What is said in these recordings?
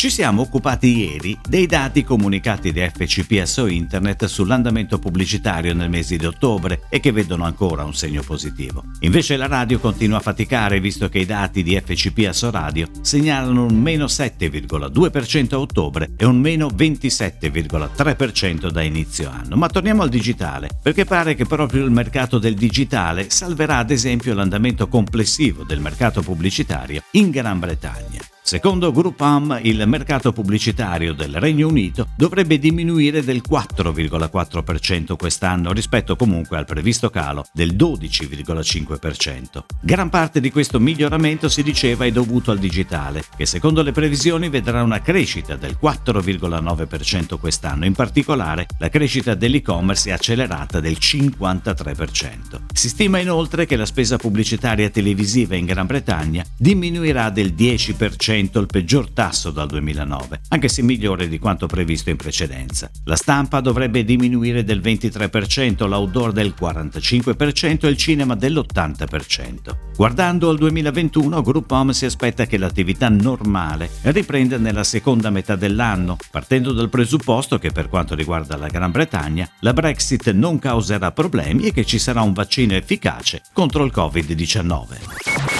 Ci siamo occupati ieri dei dati comunicati da FCPSO Internet sull'andamento pubblicitario nel mese di ottobre e che vedono ancora un segno positivo. Invece la radio continua a faticare visto che i dati di FCPSO Radio segnalano un meno 7,2% a ottobre e un meno 27,3% da inizio anno. Ma torniamo al digitale, perché pare che proprio il mercato del digitale salverà ad esempio l'andamento complessivo del mercato pubblicitario in Gran Bretagna. Secondo Groupam, il mercato pubblicitario del Regno Unito dovrebbe diminuire del 4,4% quest'anno rispetto comunque al previsto calo del 12,5%. Gran parte di questo miglioramento si diceva è dovuto al digitale, che secondo le previsioni vedrà una crescita del 4,9% quest'anno, in particolare la crescita dell'e-commerce è accelerata del 53%. Si stima inoltre che la spesa pubblicitaria televisiva in Gran Bretagna diminuirà del 10% il peggior tasso dal 2009, anche se migliore di quanto previsto in precedenza. La stampa dovrebbe diminuire del 23%, l'outdoor del 45% e il cinema dell'80%. Guardando al 2021, Group Home si aspetta che l'attività normale riprenda nella seconda metà dell'anno, partendo dal presupposto che per quanto riguarda la Gran Bretagna, la Brexit non causerà problemi e che ci sarà un vaccino efficace contro il Covid-19.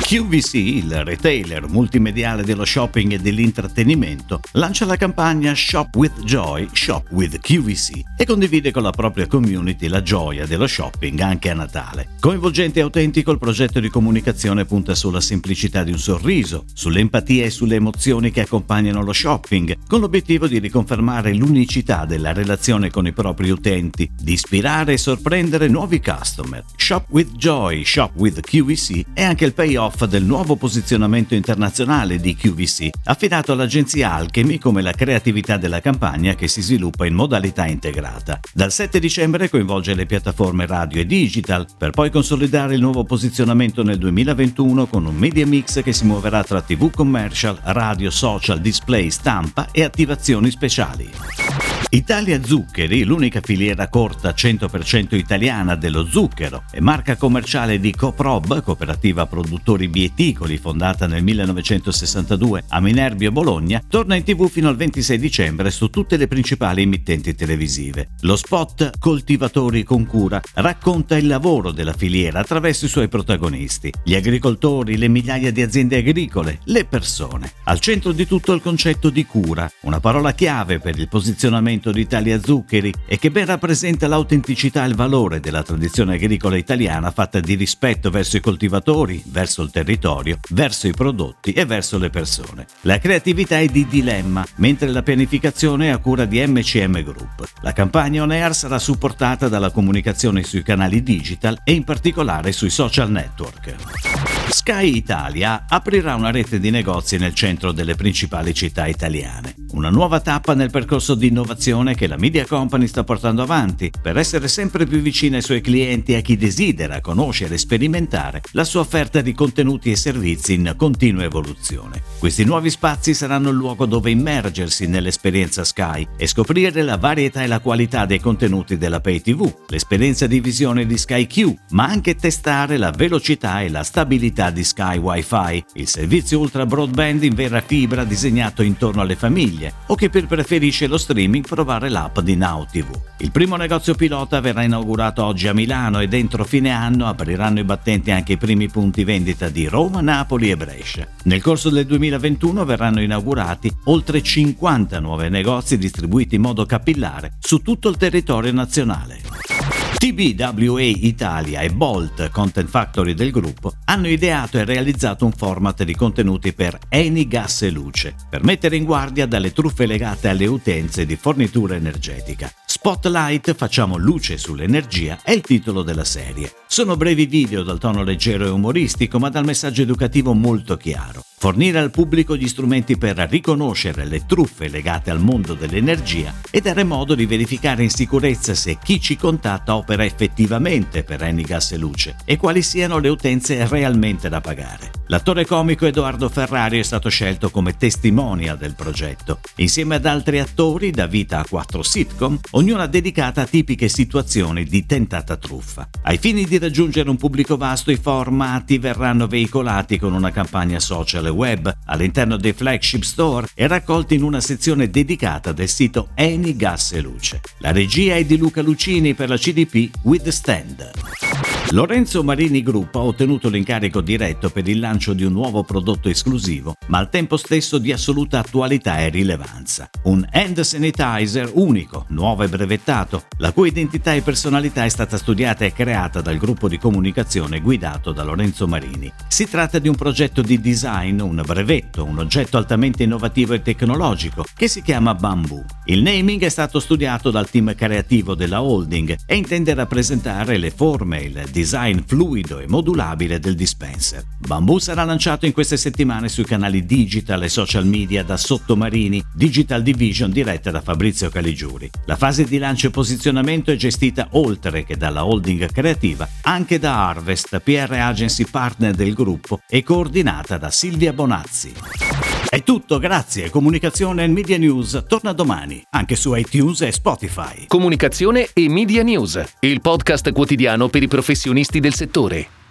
QVC, il retailer multimediale dello shopping e dell'intrattenimento, lancia la campagna Shop with Joy, Shop with QVC e condivide con la propria community la gioia dello shopping anche a Natale. Coinvolgente e autentico, il progetto di comunicazione punta sulla semplicità di un sorriso, sull'empatia e sulle emozioni che accompagnano lo shopping, con l'obiettivo di riconfermare l'unicità della relazione con i propri utenti, di ispirare e sorprendere nuovi customer. Shop with Joy, Shop with QVC è anche il payoff off del nuovo posizionamento internazionale di QVC, affidato all'agenzia Alchemy come la creatività della campagna che si sviluppa in modalità integrata. Dal 7 dicembre coinvolge le piattaforme radio e digital, per poi consolidare il nuovo posizionamento nel 2021 con un media mix che si muoverà tra TV commercial, radio, social, display, stampa e attivazioni speciali. Italia Zuccheri, l'unica filiera corta 100% italiana dello zucchero e marca commerciale di Coprob, cooperativa produttori bieticoli fondata nel 1962 a Minerbio Bologna, torna in tv fino al 26 dicembre su tutte le principali emittenti televisive. Lo spot Coltivatori con cura racconta il lavoro della filiera attraverso i suoi protagonisti, gli agricoltori, le migliaia di aziende agricole, le persone. Al centro di tutto il concetto di cura, una parola chiave per il posizionamento di Italia Zuccheri e che ben rappresenta l'autenticità e il valore della tradizione agricola italiana fatta di rispetto verso i coltivatori, verso il territorio, verso i prodotti e verso le persone. La creatività è di dilemma, mentre la pianificazione è a cura di MCM Group. La campagna On Air sarà supportata dalla comunicazione sui canali digital e in particolare sui social network. Sky Italia aprirà una rete di negozi nel centro delle principali città italiane. Una nuova tappa nel percorso di innovazione che la Media Company sta portando avanti per essere sempre più vicina ai suoi clienti e a chi desidera conoscere e sperimentare la sua offerta di contenuti e servizi in continua evoluzione. Questi nuovi spazi saranno il luogo dove immergersi nell'esperienza Sky e scoprire la varietà e la qualità dei contenuti della Pay TV, l'esperienza di visione di Sky Q, ma anche testare la velocità e la stabilità possibilità di Sky Wi-Fi, il servizio ultra broadband in vera fibra disegnato intorno alle famiglie, o che per preferisce lo streaming provare l'app di Now TV. Il primo negozio pilota verrà inaugurato oggi a Milano e dentro fine anno apriranno i battenti anche i primi punti vendita di Roma, Napoli e Brescia. Nel corso del 2021 verranno inaugurati oltre 50 nuovi negozi distribuiti in modo capillare su tutto il territorio nazionale. TBWA Italia e Bolt Content Factory del gruppo hanno ideato e realizzato un format di contenuti per Eni Gas e Luce, per mettere in guardia dalle truffe legate alle utenze di fornitura energetica. Spotlight Facciamo luce sull'energia è il titolo della serie. Sono brevi video dal tono leggero e umoristico, ma dal messaggio educativo molto chiaro. Fornire al pubblico gli strumenti per riconoscere le truffe legate al mondo dell'energia e dare modo di verificare in sicurezza se chi ci contatta opera effettivamente per Eni Gas e Luce e quali siano le utenze realmente da pagare. L'attore comico Edoardo Ferrari è stato scelto come testimonial del progetto, insieme ad altri attori da vita a quattro sitcom, ognuna dedicata a tipiche situazioni di tentata truffa. Ai fini di raggiungere un pubblico vasto, i formati verranno veicolati con una campagna social e web all'interno dei flagship store e raccolti in una sezione dedicata del sito Eni Gas e Luce. La regia è di Luca Lucini per la CDP With the Stand. Lorenzo Marini Group ha ottenuto l'incarico diretto per il lancio di un nuovo prodotto esclusivo, ma al tempo stesso di assoluta attualità e rilevanza. Un hand sanitizer unico, nuovo e brevettato, la cui identità e personalità è stata studiata e creata dal gruppo di comunicazione guidato da Lorenzo Marini. Si tratta di un progetto di design, un brevetto, un oggetto altamente innovativo e tecnologico che si chiama Bamboo. Il naming è stato studiato dal team creativo della holding e intende rappresentare le forme, il design design fluido e modulabile del dispenser. Bamboo sarà lanciato in queste settimane sui canali digital e social media da Sottomarini, Digital Division diretta da Fabrizio Caligiuri. La fase di lancio e posizionamento è gestita oltre che dalla holding creativa anche da Harvest, PR agency partner del gruppo e coordinata da Silvia Bonazzi. È tutto, grazie. Comunicazione e Media News torna domani, anche su iTunes e Spotify. Comunicazione e Media News, il podcast quotidiano per i professionisti del settore.